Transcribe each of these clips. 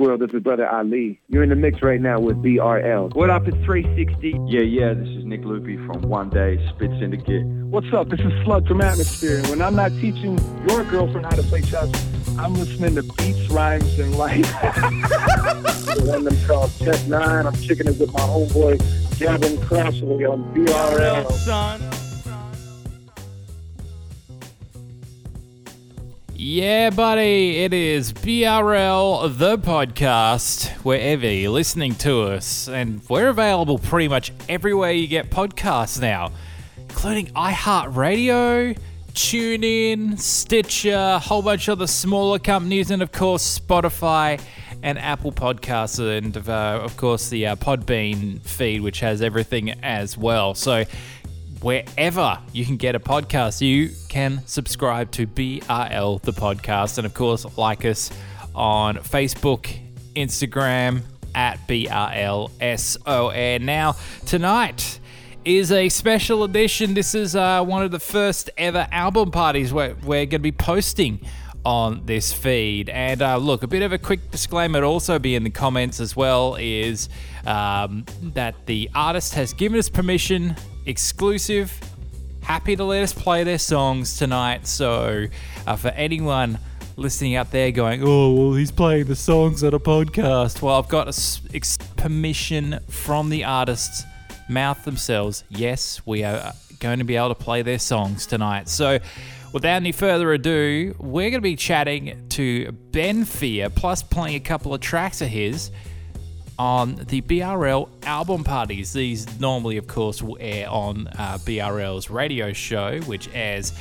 World. This is Brother Ali. You're in the mix right now with BRL. What up? It's 360. Yeah, yeah, this is Nick Lupi from One Day Spit Syndicate. What's up? This is Slug from Atmosphere. When I'm not teaching your girlfriend how to play chess, I'm listening to beats, rhymes, and life. the one them called Tech Nine. I'm kicking it with my homeboy Gavin Crossley on BRL. Son. Yeah, buddy, it is BRL, the podcast, wherever you're listening to us. And we're available pretty much everywhere you get podcasts now, including iHeartRadio, TuneIn, Stitcher, a whole bunch of the smaller companies, and of course, Spotify and Apple Podcasts, and uh, of course, the uh, Podbean feed, which has everything as well. So, wherever you can get a podcast, you can subscribe to BRL the podcast, and of course, like us on Facebook, Instagram at BRLSON. Now, tonight is a special edition. This is uh, one of the first ever album parties where we're going to be posting on this feed. And uh, look, a bit of a quick disclaimer, also be in the comments as well, is um, that the artist has given us permission, exclusive, happy to let us play their songs tonight. So uh, for anyone listening out there going, oh, well, he's playing the songs on a podcast. Well, I've got ex- permission from the artists' mouth themselves. Yes, we are going to be able to play their songs tonight. So without any further ado, we're going to be chatting to Ben Fear, plus playing a couple of tracks of his on the BRL album parties. These normally, of course, will air on uh, BRL's radio show, which airs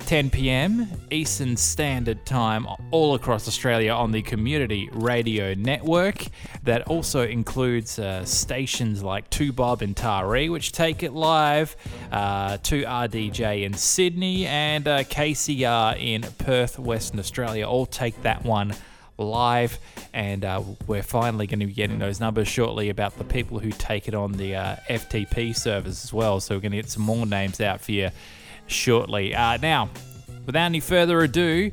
10 p.m. Eastern Standard Time all across Australia on the Community Radio Network. That also includes uh, stations like 2 Bob and Taree, which take it live, uh, 2RDJ in Sydney, and uh, KCR in Perth, Western Australia. All take that one live, and uh, we're finally going to be getting those numbers shortly about the people who take it on the uh, FTP servers as well. So we're going to get some more names out for you shortly. Uh, now, without any further ado,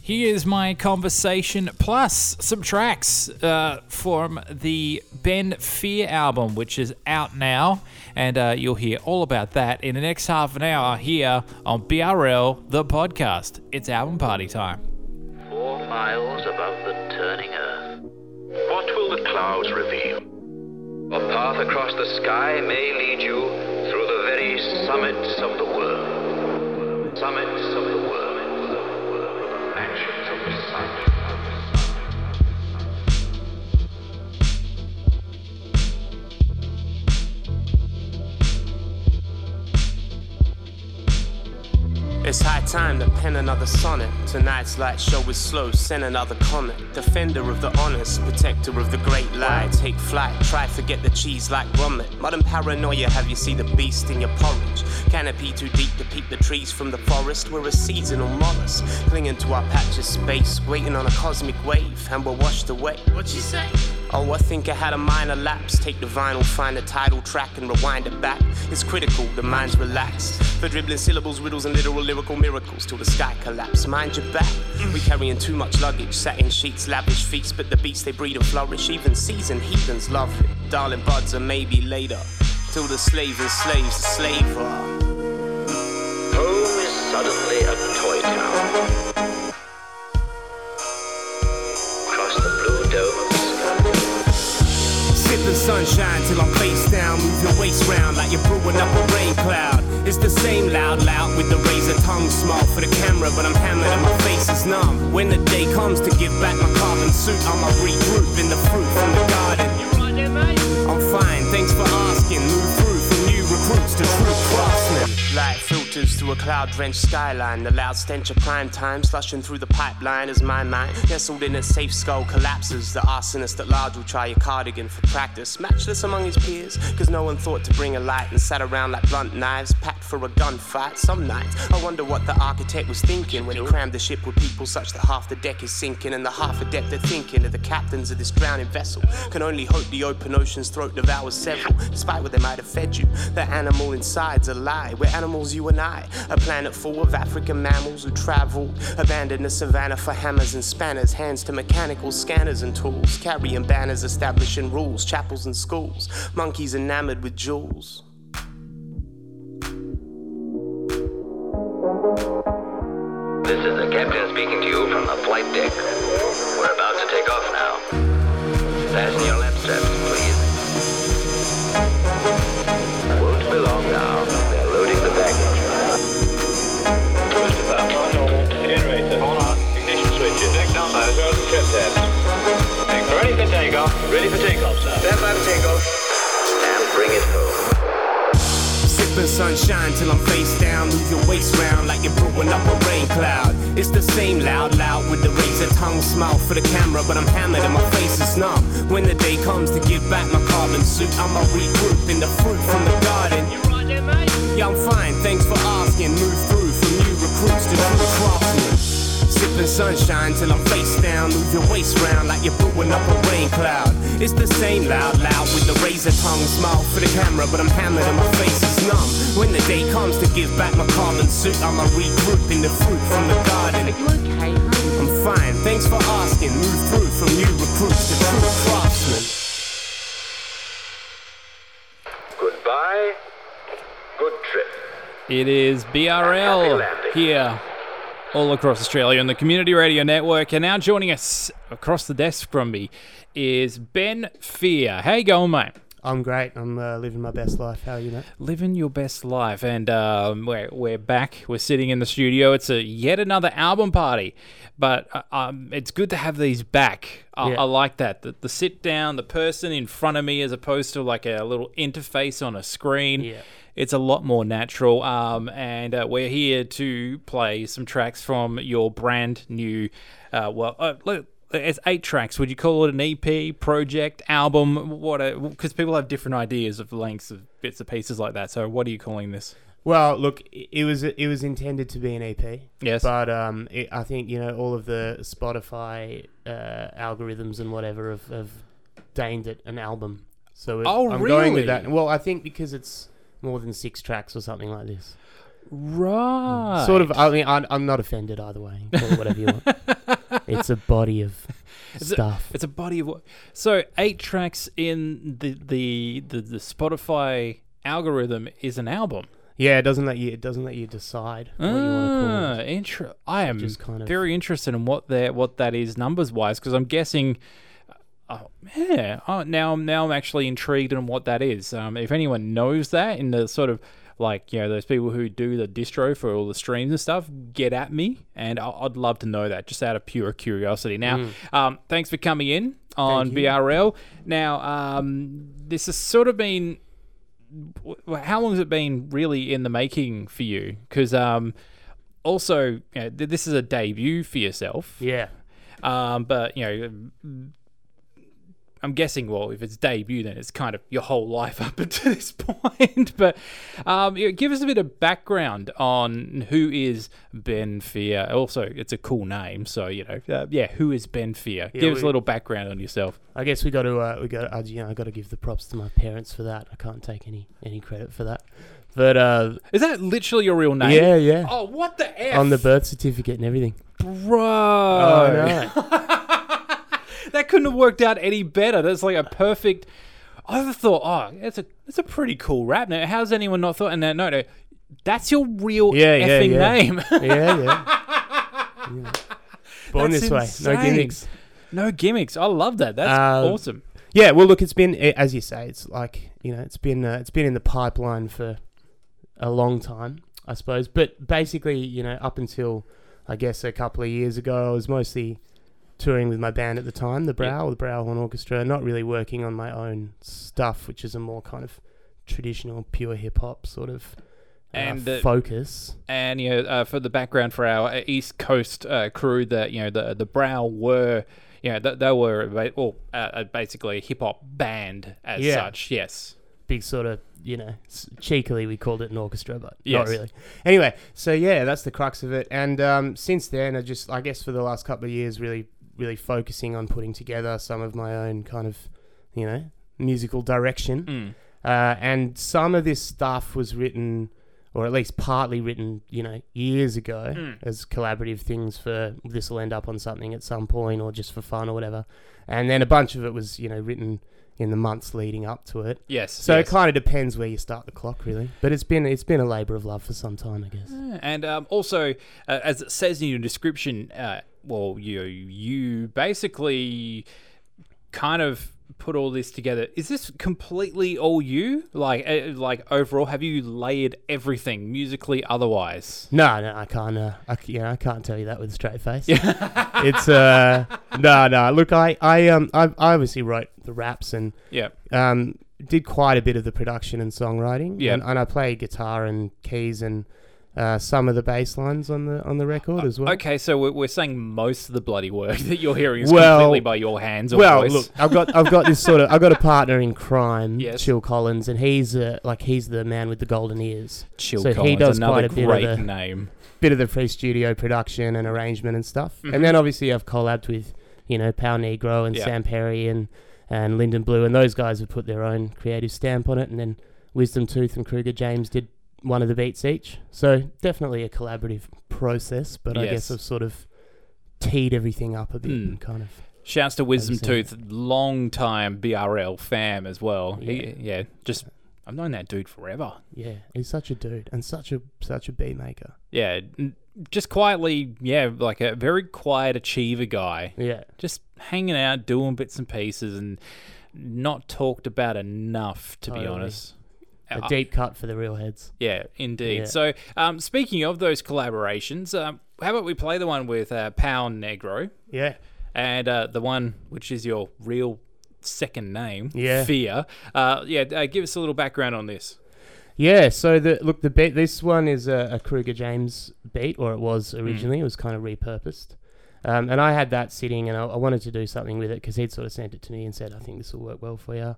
here's my conversation plus some tracks uh, from the Ben Fear album, which is out now, and uh, you'll hear all about that in the next half an hour here on BRL, the podcast. It's album party time. Four miles above the turning earth. What will the clouds reveal? A path across the sky may lead you through the very summits of the world. Summits of time to pen another sonnet. Tonight's light show is slow, send another comment. Defender of the honest, protector of the great lie. Take flight, try forget the cheese like grommet. Modern paranoia, have you see the beast in your porridge? Canopy too deep to peep the trees from the forest. We're a seasonal mollusk, clinging to our patch of space, waiting on a cosmic wave, and we're washed away. What you say? Oh, I think I had a minor lapse. Take the vinyl, find the title track, and rewind it back. It's critical, the mind's relaxed. For dribbling syllables, riddles, and literal lyrical miracles till the sky collapse. Mind your back. We carrying too much luggage, satin sheets, lavish feast, but the beats they breed and flourish. Even seasoned heathens love it. Darling buds, and maybe later. Till the slave enslaves the slaver. Home is suddenly a toy town. Sipping sunshine till I'm face down. Move your waist round like you're brewing up a rain cloud. It's the same loud, loud with the razor tongue small for the camera, but I'm hammered and my face is numb. When the day comes to give back my carbon suit, I'ma regroup in the fruit from the garden. I'm fine, thanks for asking. Move through from new recruits to true craftsmen. Light through a cloud drenched skyline. The loud stench of prime time slushing through the pipeline as my mind, nestled in its safe skull, collapses. The arsonist at large will try your cardigan for practice. Matchless among his peers, cause no one thought to bring a light and sat around like blunt knives, for a gunfight. Some nights I wonder what the architect was thinking when he crammed the ship with people such that half the deck is sinking and the half a deck they're thinking of the captains of this drowning vessel. Can only hope the open ocean's throat devours several, despite what they might have fed you. The animal inside's a lie. We're animals, you and I. A planet full of African mammals who traveled, abandoned the savannah for hammers and spanners, hands to mechanical scanners and tools, carrying banners establishing rules, chapels and schools, monkeys enamored with jewels. Sunshine till I'm face down. Move your waist round like you're brewing up a rain cloud. It's the same loud, loud with the razor tongue smile for the camera, but I'm hammered and my face is numb. When the day comes to give back my carbon suit, I'ma regroup in the fruit from the garden. You right there, mate? Yeah, I'm fine. Thanks for asking. Move through from new recruits to true craftsmen. Sipping sunshine till I'm face down. Move your waist round like you're brewing up a rain cloud. It's the same loud, loud with the razor tongue smile for the camera, but I'm hammered and my face is numb. When the day comes to give back my carbon suit, I'ma regroup in the fruit from the garden. Okay, I'm fine, thanks for asking. Move through from new recruits to true craftsmen. Goodbye. Good trip. It is BRL here all across Australia on the Community Radio Network. And now joining us across the desk from me is Ben Fear. How you going, mate? I'm great. I'm uh, living my best life. How are you, mate? Living your best life, and um, we're we're back. We're sitting in the studio. It's a yet another album party, but uh, um, it's good to have these back. I, Yeah. I like that. The, the sit down, the person in front of me, as opposed to like a little interface on a screen. Yeah. It's a lot more natural. Um, and uh, we're here to play some tracks from your brand new. Uh, well, uh, look. It's eight tracks. Would you call it an EP, project, album? What? Because people have different ideas of lengths of bits and pieces like that. So, what are you calling this? Well, look, it was it was intended to be an EP. Yes. But um, it, I think you know all of the Spotify uh, algorithms and whatever have, have deigned it an album. So it, Oh, I'm going with that. Well, I think because it's more than six tracks or something like this. Right. Sort of. I mean, I'm, I'm not offended either way. Call it whatever you want. it's a body of It's a- stuff. It's a body of. wo- So eight tracks in the the the, the Spotify algorithm is an album. yeah, it doesn't let you. It doesn't let you decide what you want to call Ah, it. inter- I am Just kind of- very interested in what that what that is numbers wise because I'm guessing. Oh yeah! Oh, now now I'm actually intrigued in what that is. Um, if anyone knows that in the sort of like you know those people who do the distro for all the streams and stuff, get at me, and I- I'd love to know that just out of pure curiosity. Now, um, thanks for coming in on Mm. BRL. Now, um, this has sort of been how long has it been really in the making for you? Because um, also, you know, th- this is a debut for yourself. Yeah. Um, but you know, I'm guessing. Well, if it's debut, then it's kind of your whole life up until this point. but um, give us a bit of background on who is Ben Fear. Also, it's a cool name, so you know, uh, yeah, who is Ben Fear? Yeah, give us a little background on yourself. I guess we got to uh, we got uh, you know I got to give the props to my parents for that. I can't take any any credit for that. But uh, Is that literally your real name? yeah, yeah, Oh, what the f? on the birth certificate and everything. bro. Oh, no. that couldn't have worked out any better. That's like a perfect. I thought, oh, that's a that's a pretty cool rap Now, How's anyone not thought? And no, no, that's your real Yeah, yeah, effing yeah. name. yeah, yeah. Yeah. Born That's this way, no gimmicks. no gimmicks. I love that. That's Um, awesome. Yeah, well, look, it's been as you say, it's like you know, it's been uh, it's been in the pipeline for a long time, I suppose. But basically, you know, up until I guess a couple of years ago, I was mostly touring with my band at the time, the Brow, the Brow Horn Orchestra, not really working on my own stuff, which is a more kind of traditional, pure hip hop sort of uh, And, uh, focus. And you know, uh, for the background for our uh, East Coast uh, crew, that you know, the the Brow were, you know, they, they were well, basically a hip hop band as Yeah. such. Yes. big sort of you know cheekily we called it an orchestra, but Yes. not really. Anyway, so yeah, that's the crux of it. And um, since then, I just I guess for the last couple of years, really really focusing on putting together some of my own kind of you know musical direction. Mm. Uh, and some of this stuff was written, or at least partly written, you know, years ago Mm. as collaborative things for this will end up on something at some point or just for fun or whatever. And then a bunch of it was, you know, written in the months leading up to it. Yes. So yes. it kind of depends where you start the clock, really. But it's been it's been a labour of love for some time, I guess. And um, also, uh, as it says in your description, uh, well, you you basically kind of put all this together. Is this completely all you? Like, uh, like overall, have you layered everything musically, otherwise? No, no, I can't. Uh, I, I can't tell you that with a straight face. it's uh, no, no. Look, I, I, um, I, I obviously wrote the raps and Yeah. um, did quite a bit of the production and songwriting. Yeah. and, and I play guitar and keys and uh, some of the bass lines on the on the record as well. Okay, so we're, we're saying most of the bloody work that you're hearing is Well- completely by your hands or Well, voice. look, I've got I've got this sort of I've got a partner in crime, Yes. Chill Collins, and he's uh, like he's the man with the golden ears. Chill so he Collins, does another quite a bit of great the- name. bit of the free studio production and arrangement and stuff. Mhm. And then obviously I've collabed with, you know, Pal Negro and. Sam Perry and, and Lyndon Blue, and those guys have put their own creative stamp on it. And then Wisdom Tooth and Kruger James did one of the beats each. So definitely a collaborative process, but I Yes. guess I've sort of teed everything up a bit Hmm. and kind of. Shouts to Wisdom Tooth, long time BRL fam as well. He, yeah, just I've known that dude forever. Yeah, he's such a dude and such a such a beat maker. Yeah, n- just quietly, yeah, like a very quiet achiever guy. Yeah, Just hanging out, doing bits and pieces, and not talked about enough, to be Totally. honest. A Uh, deep cut for the real heads. Yeah, indeed. Yeah. So, um, speaking of those collaborations, um, how about we play the one with uh, Pal Negro Yeah, and uh, the one which is your real second name, Yeah. Fear. Uh, yeah, uh, give us a little background on this. Yeah, so the look the beat this one is a, a Kruger James beat, or it was Mm. originally. It was kind of repurposed, um, and I had that sitting, and I, I wanted to do something with it because he'd sort of sent it to me and said, "I think this will work well for you."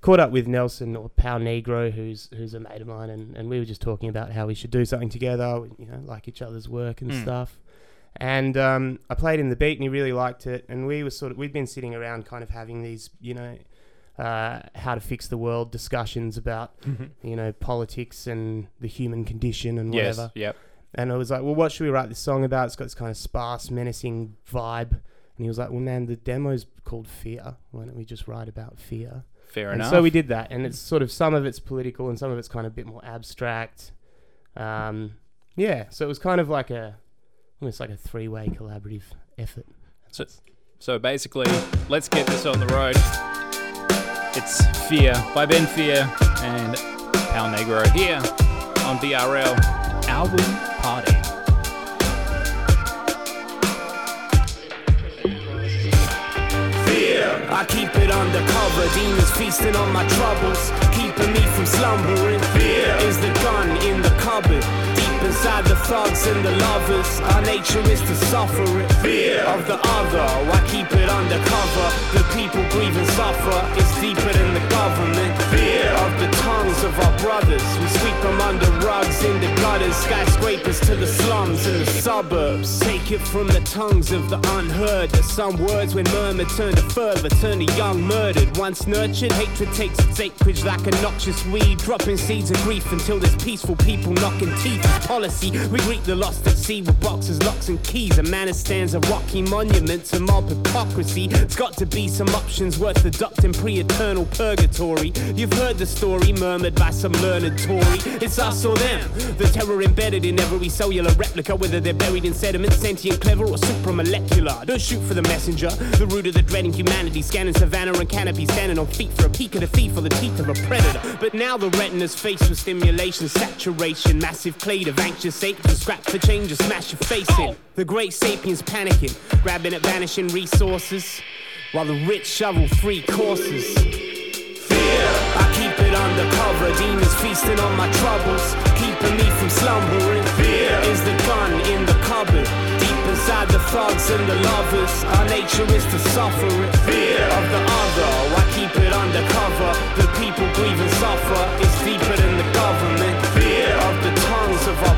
Caught up with Nelson or Pal Negro, who's who's a mate of mine, and, and we were just talking about how we should do something together. You know, like each other's work and Mm. stuff. And um, I played him the beat, and he really liked it. And we were sort of we'd been sitting around, kind of having these, you know, uh, how to fix the world discussions about you know, politics and the human condition and whatever. Yes. Yep. And I was like, well, what should we write this song about? It's got this kind of sparse, menacing vibe. And he was like, well, man, the demo's called Fear. Why don't we just write about fear? Fair and enough. so we did that. And it's sort of some of it's political and some of it's kind of a bit more abstract. Um, yeah, so it was kind of like a almost like a three way collaborative effort. So, so basically, let's get this on the road. It's Fear by Ben Fear and Pal Negro here on BRL Album Party. I keep it undercover, demons feasting on my troubles, keeping me from slumbering. Fear. Is the gun in the cupboard, inside the thugs and the lovers. Our nature is to suffer it. Fear of the other, I keep it undercover. The people grieve and suffer, it's deeper than the government. Fear of the tongues of our brothers, we sweep them under rugs in the gutters, skyscrapers to the slums and the suburbs. Take it from the tongues of the unheard. That some words when murmured turn to fervor, turn to young murdered. Once nurtured, hatred takes its acreage like a noxious weed, dropping seeds of grief until there's peaceful people knocking teeth. Policy, we greet the lost at sea with boxes, locks, and keys. A man stands a rocky monument to mob hypocrisy. It's got to be some options worth adopting pre-eternal purgatory. You've heard the story murmured by some learned Tory. It's us or them. The terror embedded in every cellular replica, whether they're buried in sediment, sentient, clever, or supramolecular. Don't shoot for the messenger. The root of the dreading humanity, scanning savannah and canopy, standing on feet for a peek of the thief or the teeth of a predator. But now the retina's faced with stimulation, saturation, massive clade of anxious ache to scrap for change or smash your face in. The great sapiens panicking, grabbing at vanishing resources, while the rich shovel three courses. Fear, I keep it undercover, demons feasting on my troubles, keeping me from slumbering. Fear is the gun in the cupboard, deep inside the thugs and the lovers. Our nature is to suffer it. Fear of the other, I keep it undercover. The people grieve and suffer,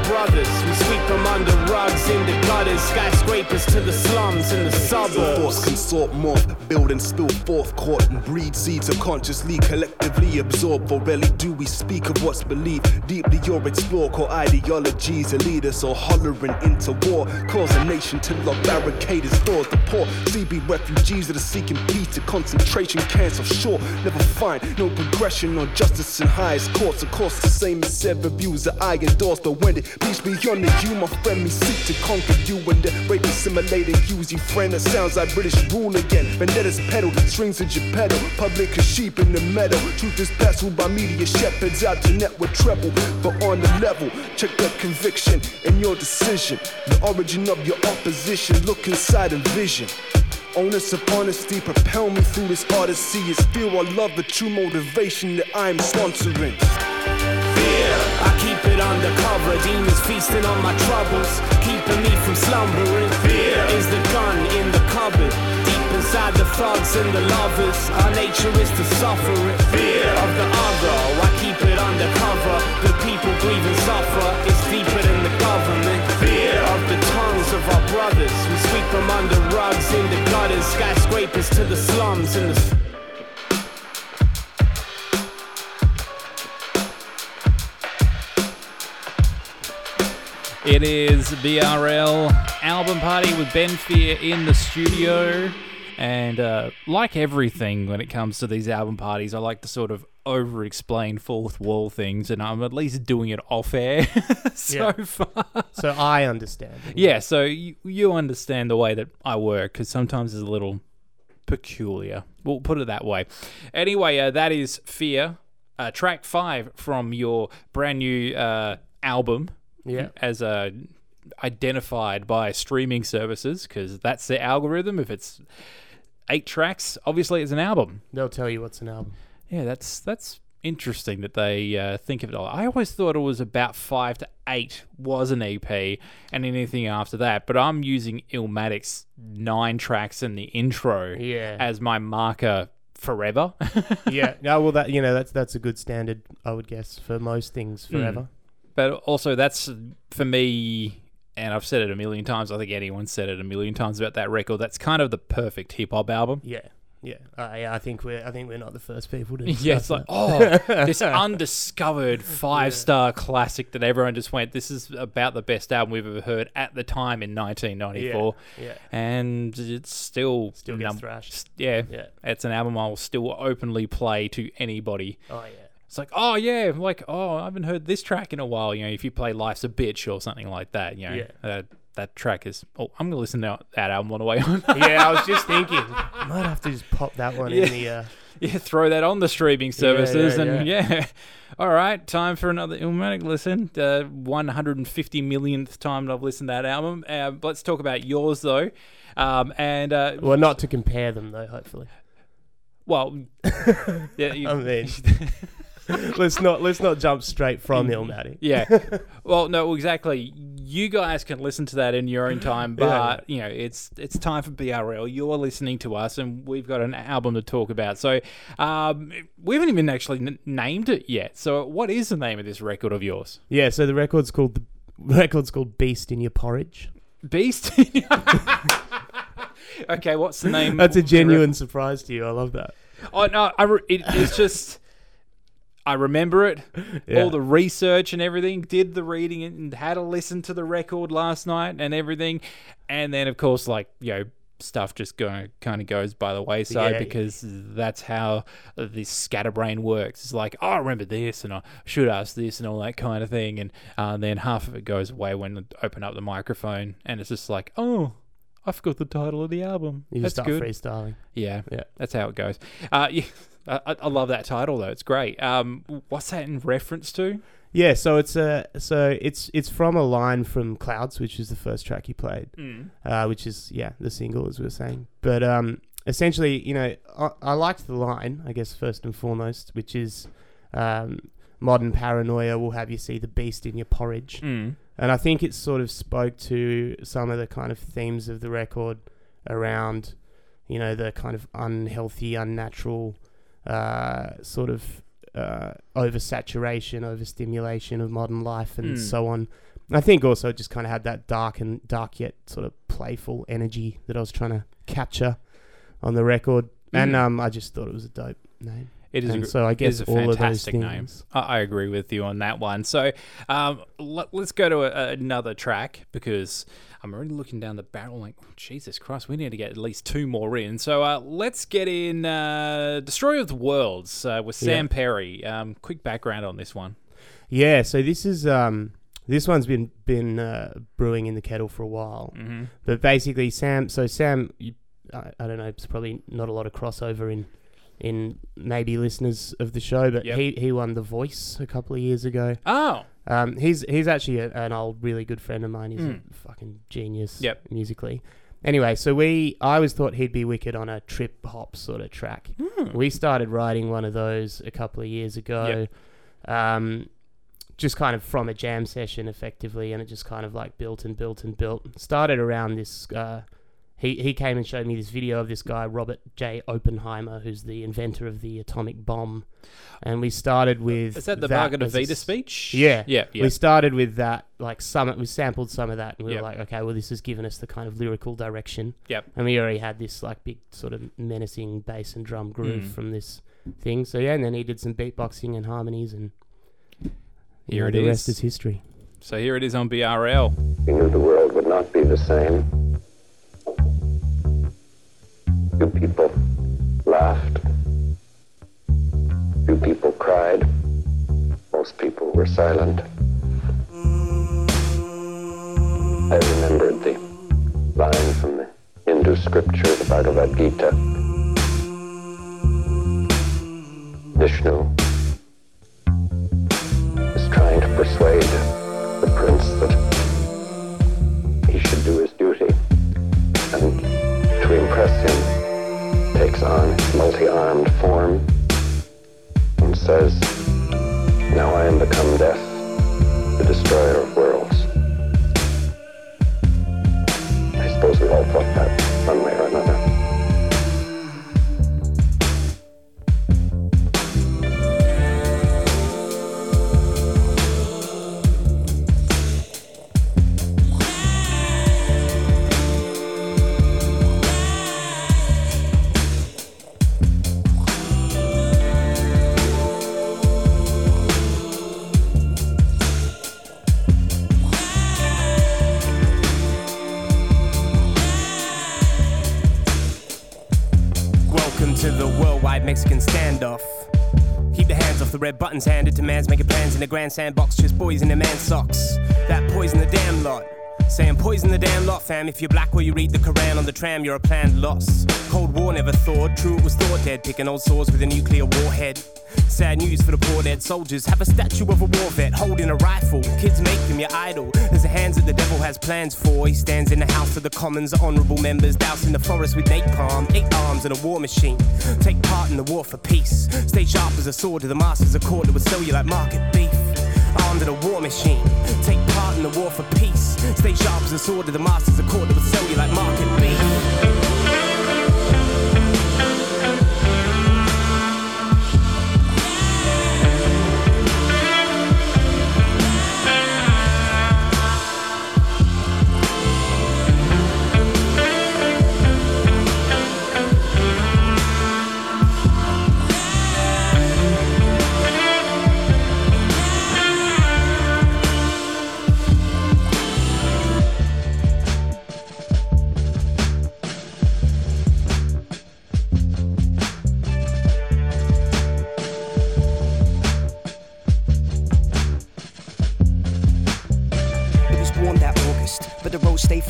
brothers. We sweep them under rugs in the skyscrapers to the slums and the Force suburbs. consort more, build and spill forth, court and breed seeds of consciously, collectively absorbed. For rarely do we speak of what's believed deeply or explore core ideologies that lead us all hollering into war. Cause a nation to lock barricade its doors. The poor CB refugees that are seeking peace to concentration camps offshore. Never find no progression or justice in highest courts. Of course, the same as several views that I endorse. But when it peace be the you, my friend, me seek to conquer you and the rape assimilating use you friend. That sounds like British rule again. Vendettas pedal, strings in your pedal. Public as sheep in the meadow. Truth is pestled by media shepherds out to net with treble. But on the level, check the conviction and your decision. The origin of your opposition. Look inside and vision. Onus of honesty propel me through this odyssey. It's fear or love, the true motivation that I'm sponsoring. Fear, I keep it undercover. Demons feasting on my troubles, keeping me from slumbering. Fear is the gun in the cupboard. Deep inside the thugs and the lovers, our nature is to suffer it. Fear of the other, I keep it undercover. The people grieve and suffer. It's deeper than the government. Fear of the tongues of our brothers. We sweep them under rugs in the gutters, skyscrapers to the slums and the. It is BRL album party with Ben Fear in the studio. And uh, like everything when it comes to these album parties, I like to sort of over explain fourth wall things, and I'm at least doing it off air so Yeah. far. So I understand. Yeah, so you, you understand the way that I work because sometimes it's a little peculiar. We'll put it that way. Anyway, uh, that is Fear, uh, track five from your brand new uh, album. Yeah. As uh, identified by streaming services because that's the algorithm. If it's eight tracks, obviously it's an album. They'll tell you what's an album. Yeah, that's that's interesting that they uh, think of it. all. I always thought it was about five to eight was an EP, and anything after that. But I'm using Illmatic's nine tracks in the intro Yeah. as my marker forever. yeah. No, well, that you know that's that's a good standard, I would guess, for most things forever. But also, that's for me, and I've said it a million times. I think anyone's said it a million times about that record. That's kind of the perfect hip hop album. Yeah. Yeah. Uh, yeah. I think we're I think we're not the first people to. Yeah, it's like, that. oh, this undiscovered five star classic that everyone just went, this is about the best album we've ever heard at the time in 1994. Yeah, yeah. And it's still. Still gets thrashed. Yeah, Yeah. It's an album I will still openly play to anybody. Oh yeah. It's like, oh, yeah, like, oh, I haven't heard this track in a while. You know, if you play Life's a Bitch or something like that, you know, Yeah. uh, that track is, oh, I'm going to listen to that album on the way home. yeah, I was just thinking, I might have to just pop that one Yeah. in the. Uh, yeah, throw that on the streaming services, yeah, and yeah. All right, time for another Illmatic listen. The 150 millionth time that I've listened to that album. Uh, let's talk about yours though. Um, and uh, well, not to compare them though. Hopefully. well, yeah, you- I mean, let's not let's not jump straight from Illmatic. yeah. Well, no, exactly. You guys can listen to that in your own time, but you know, it's it's time for BRL. You're listening to us, and we've got an album to talk about. So, um, we haven't even actually n- named it yet. So, what is the name of this record of yours? Yeah. So the record's called the record's called Beast in Your Porridge. Beast. okay, what's the name? That's a genuine surprise to you. I love that. Oh no, I re- it, it's just I remember it. Yeah. All the research and everything. Did the reading and had a listen to the record last night and everything, and then of course like you know stuff just going kind of goes by the wayside Yeah. because that's how this scatterbrain works. It's like oh, I remember this and I should ask this and all that kind of thing, and uh, then half of it goes away when I open up the microphone and it's just like oh. I forgot the title of the album. You That's start good. freestyling. Yeah, Yeah. that's how it goes. Uh, yeah, I, I- I love that title though. It's great. Um, what's that in reference to? Yeah, so it's a so it's it's from a line from Clouds, which is the first track he played, Mm. uh, which is yeah the single as we were saying. But um, essentially, you know, I, I liked the line, I guess first and foremost, which is um, modern paranoia will have you see the beast in your porridge, Mm. And I think it sort of spoke to some of the kind of themes of the record around, you know, the kind of unhealthy, unnatural, uh, sort of uh, oversaturation, overstimulation of modern life, and Mm. so on. I think also just kind of had that dark and dark yet sort of playful energy that I was trying to capture on the record, and Mm. um, I just thought it was a dope name. It is, a, And gr- so I guess a all of those fantastic things. name. I, I agree with you on that one. So um, let, us go to a, another track because I'm already looking down the barrel like, Jesus Christ, we need to get at least two more in. So uh, let's get in uh, Destroyer of the Worlds uh, with Sam Yeah. Perry. Um, quick background on this one. Yeah, so this is um this one's been been uh, brewing in the kettle for a while. Mm-hmm. But basically, Sam. So Sam, you, I, I don't know. It's probably not a lot of crossover in in maybe listeners of the show, but Yep. he he won The Voice a couple of years ago. Oh, Um, he's he's actually a, an old, really good friend of mine. He's a fucking genius. Yep. musically. Anyway, so we I always thought he'd be wicked on a trip hop sort of track. We started writing one of those a couple of years ago. Um, just kind of from a jam session, effectively, and it just kind of like built and built and built. Started around this. Uh, he he came and showed me this video of this guy Robert J Oppenheimer, who's the inventor of the atomic bomb, and we started with is that the Bhagavad Gita speech? Yeah, Yeah, yeah. We started with that, like some. We sampled some of that, and we Yep. were like, okay, well, this has given us the kind of lyrical direction. Yep. And we already had this like big sort of menacing bass and drum groove Mm. from this thing. So yeah, and then he did some beatboxing and harmonies, and Here know, it the is. rest is history. So here it is on BRL. We knew the world would not be the same. Few people laughed. Few people cried. Most people were silent. I remembered the line from the Hindu scripture, the Bhagavad Gita. Vishnu is trying to persuade the prince that he should do his duty. And to impress him, takes on multi-armed form and says, Now I am become death, grand sandbox. Just boys in the man's socks. That poison the damn lot. Saying poison the damn lot, fam. If you're black or you read the Quran on the tram, you're a planned loss. Cold War never thawed. True, it was thought dead. Picking old swords with a nuclear warhead. Sad news for the poor dead soldiers. Have a statue of a war vet holding a rifle. Kids make him your idol. There's the hands that the devil has plans for. He stands in the house of the commons, honorable members, dousing the forest with napalm. Eight arms and a war machine. Take part in the war for peace. Stay sharp as a sword to the masters of court that would sell you like market beef. Armed in a war machine. Take part in the war for peace. Stay sharp as a sword to the masters of court that would sell you like market beef.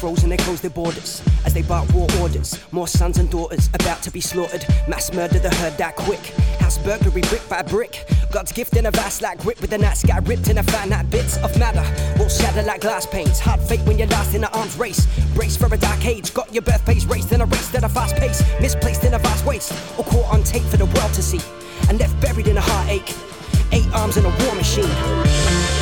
Frozen, they close their borders as they bark war orders. More sons and daughters about to be slaughtered. Mass murder the herd that quick. House burglary brick by brick. God's gift in a vast like grip with the night sky ripped in a finite bits of matter. Will shatter like glass panes. Hard fate when you're last in the arms race. Brace for a dark age. Got your birthplace raced in a race at a fast pace. Misplaced in a vast waste. Or caught on tape for the world to see. And left buried in a heartache. Eight arms in a war machine.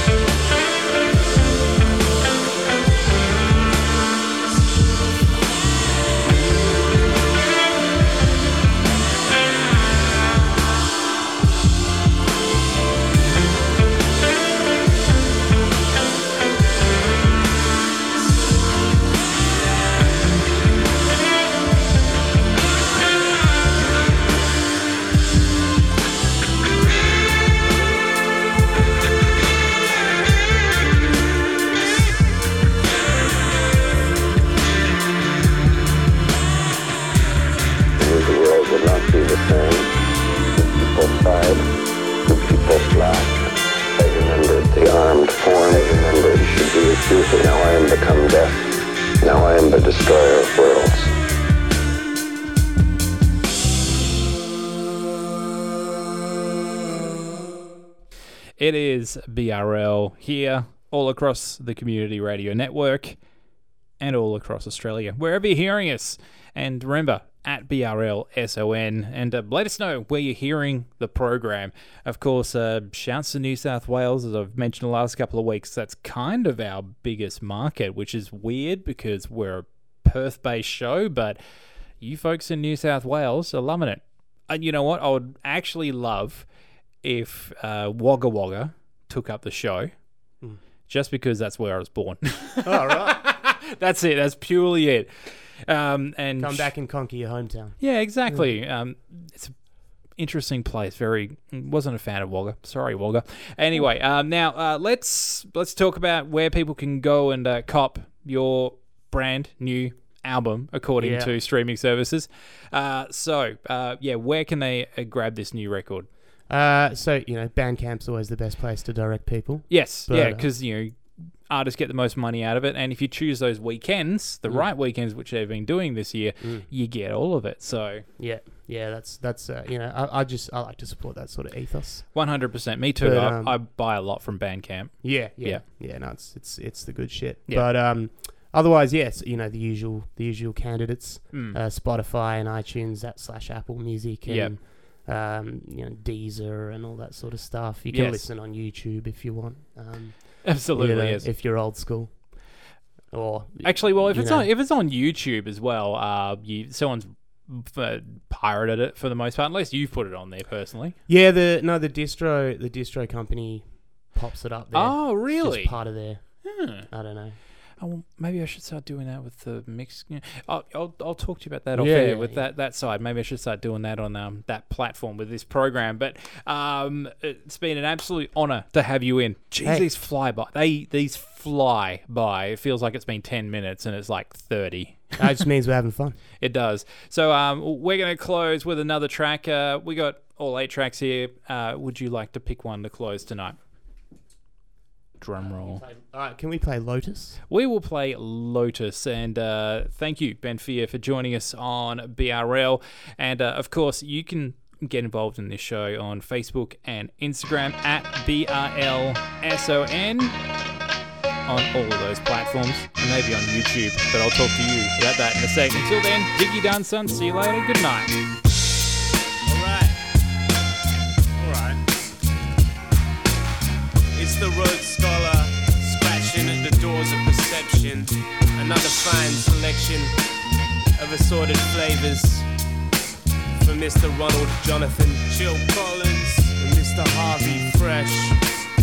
It is BRL here, all across the community radio network, and all across Australia, wherever you're hearing us. And remember, at BRLSON, and uh, let us know where you're hearing the program. Of course, uh, shouts to New South Wales, as I've mentioned the last couple of weeks. That's kind of our biggest market, which is weird because we're a Perth based show, but you folks in New South Wales are loving it. And you know what? I would actually love if uh, Wagga Wagga took up the show, just because that's where I was born. All right. that's it. That's purely it. Um, and Come back and conquer your hometown. yeah, exactly. Um, it's an interesting place. Very wasn't a fan of Wagga. Sorry, Wagga. Anyway, um, now uh, let's let's talk about where people can go and uh, cop your brand new album according Yeah. to streaming services. Uh, so uh, yeah, where can they uh, grab this new record? Uh, so you know, Bandcamp's always the best place to direct people. Yes, But, yeah, uh, because you know artists get the most money out of it, and if you choose those weekends, the Mm. right weekends, which they've been doing this year, Mm. you get all of it. So Yeah, yeah, that's that's uh, you know, I, I just I like to support that sort of ethos. one hundred percent, me too. But, I, um, I buy a lot from Bandcamp. Yeah, yeah, Yeah. yeah. no, it's it's it's the good shit. Yeah. But um, otherwise, yes, you know the usual the usual candidates, Mm. uh, Spotify and iTunes, that slash Apple Music, Yep. Um, you know Deezer and all that sort of stuff. You can Yes. listen on YouTube if you want. Um, Absolutely, you know, yes. If you're old school, or Actually, well, if it's know, on if it's on YouTube as well, uh, you someone's uh, pirated it for the most part, unless you've put it on there personally. yeah, the no the distro the distro company pops it up there. Oh, really? It's part of their. Hmm. I don't know. Oh, maybe I should start doing that with the mix. yeah. I'll, I'll, I'll talk to you about that off Yeah, air with yeah. that, that side. Maybe I should start doing that on um, that platform with this program. But um, it's been an absolute honour to have you in. Jeez, Hey. these fly by. They these fly by. It feels like it's been ten minutes and it's like thirty. That just means we're having fun. It does. So um, we're going to close with another track. Uh, we got all eight tracks here. Uh, would you like to pick one to close tonight? Drum roll. All right, can we play Lotus? We will play Lotus, and uh, thank you, Ben Fear, for joining us on BRL. And uh, of course, you can get involved in this show on Facebook and Instagram at BRLSON on all of those platforms, and maybe on YouTube. But I'll talk to you about that in a second. Until then, Diggy Done, son. See you later. Good night. Alright. Alright. It's the road the of perception. Another fine selection of assorted flavors for Mr. Ronald Jonathan Chill Collins and Mr. Harvey Fresh.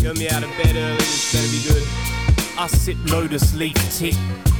Get me out of bed early, this better be good. I sip lotus leaf tea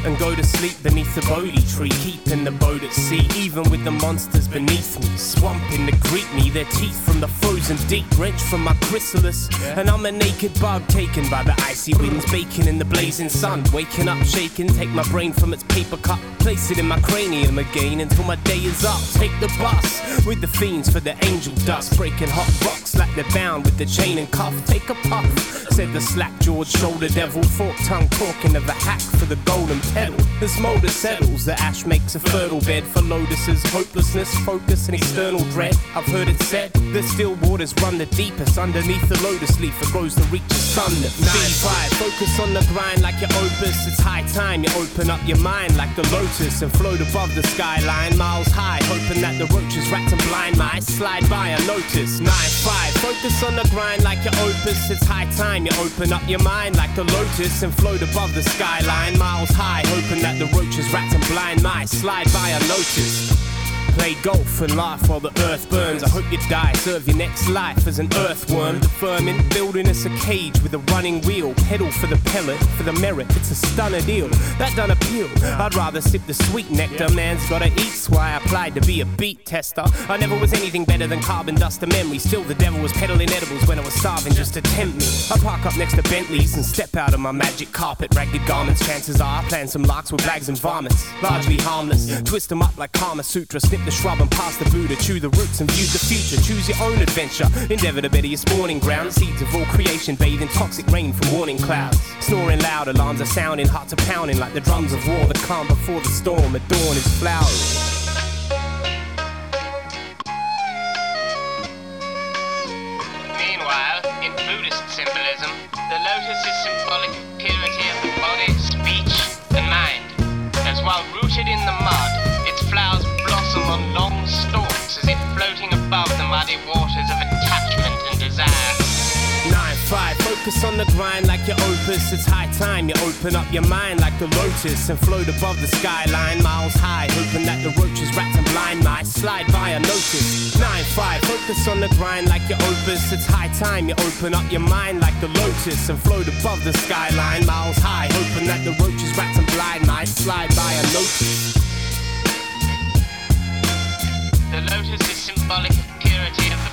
and go to sleep beneath the Bodhi tree, keeping the boat at sea, even with the monsters beneath me, swamping to greet me, their teeth from the frozen deep, wrenched from my chrysalis. And I'm a naked bug taken by the icy winds, baking in the blazing sun, waking up shaking, take my brain from its paper cup, place it in my cranium again until my day is up. Take the bus with the fiends for the angel dust, breaking hot rocks like they're bound with the chain and cuff. Take a puff, said the slack jawed shoulder devil, fork tongue talking of a hack for the golden pedal. The smolder settles, the ash makes a fertile bed for lotuses, hopelessness, focus, and external dread. I've heard it said the still waters run the deepest underneath the lotus leaf that grows to reach the sun that feeds. Five, focus on the grind like your opus. It's high time you open up your mind like the lotus and float above the skyline, miles high, hoping that the roaches, rats, and blind mice slide by a unnoticed. Nine five, focus on the grind like your opus. It's high time you open up your mind like the lotus and float above the skyline, miles high, hoping that the roaches, rats, and blind mice slide by unnoticed. Play golf and laugh while the earth burns. I hope you die, serve your next life as an earthworm. The ferment building us a cage with a running wheel. Pedal for the pellet, for the merit. It's a stunner deal. That don't appeal. I'd rather sip the sweet nectar. Man's gotta eat, so I applied to be a beat tester. I never was anything better than carbon dust and memory. Still, the devil was peddling edibles when I was starving just to tempt me. I park up next to Bentleys and step out of my magic carpet. Ragged garments, chances are I plan some larks with bags and varmints. Largely harmless. Twist them up like Kama Sutra. Snip the shrub and pass the Buddha. Chew the roots and view the future. Choose your own adventure. Endeavor to better your spawning ground. Seeds of all creation bathe in toxic rain from warning clouds. Snoring loud, alarms are sounding, hearts are pounding like the drums of war. The calm before the storm. At dawn is flowering. Focus on the grind like your opus. It's high time you open up your mind like the lotus and float above the skyline, miles high, hoping that the roaches, rats, and blind mice slide by unnoticed. 9-5, focus on the grind like your opus. It's high time you open up your mind like the lotus and float above the skyline, miles high, hoping that the roaches, rats, and blind mice slide by unnoticed. The lotus is symbolic of purity of the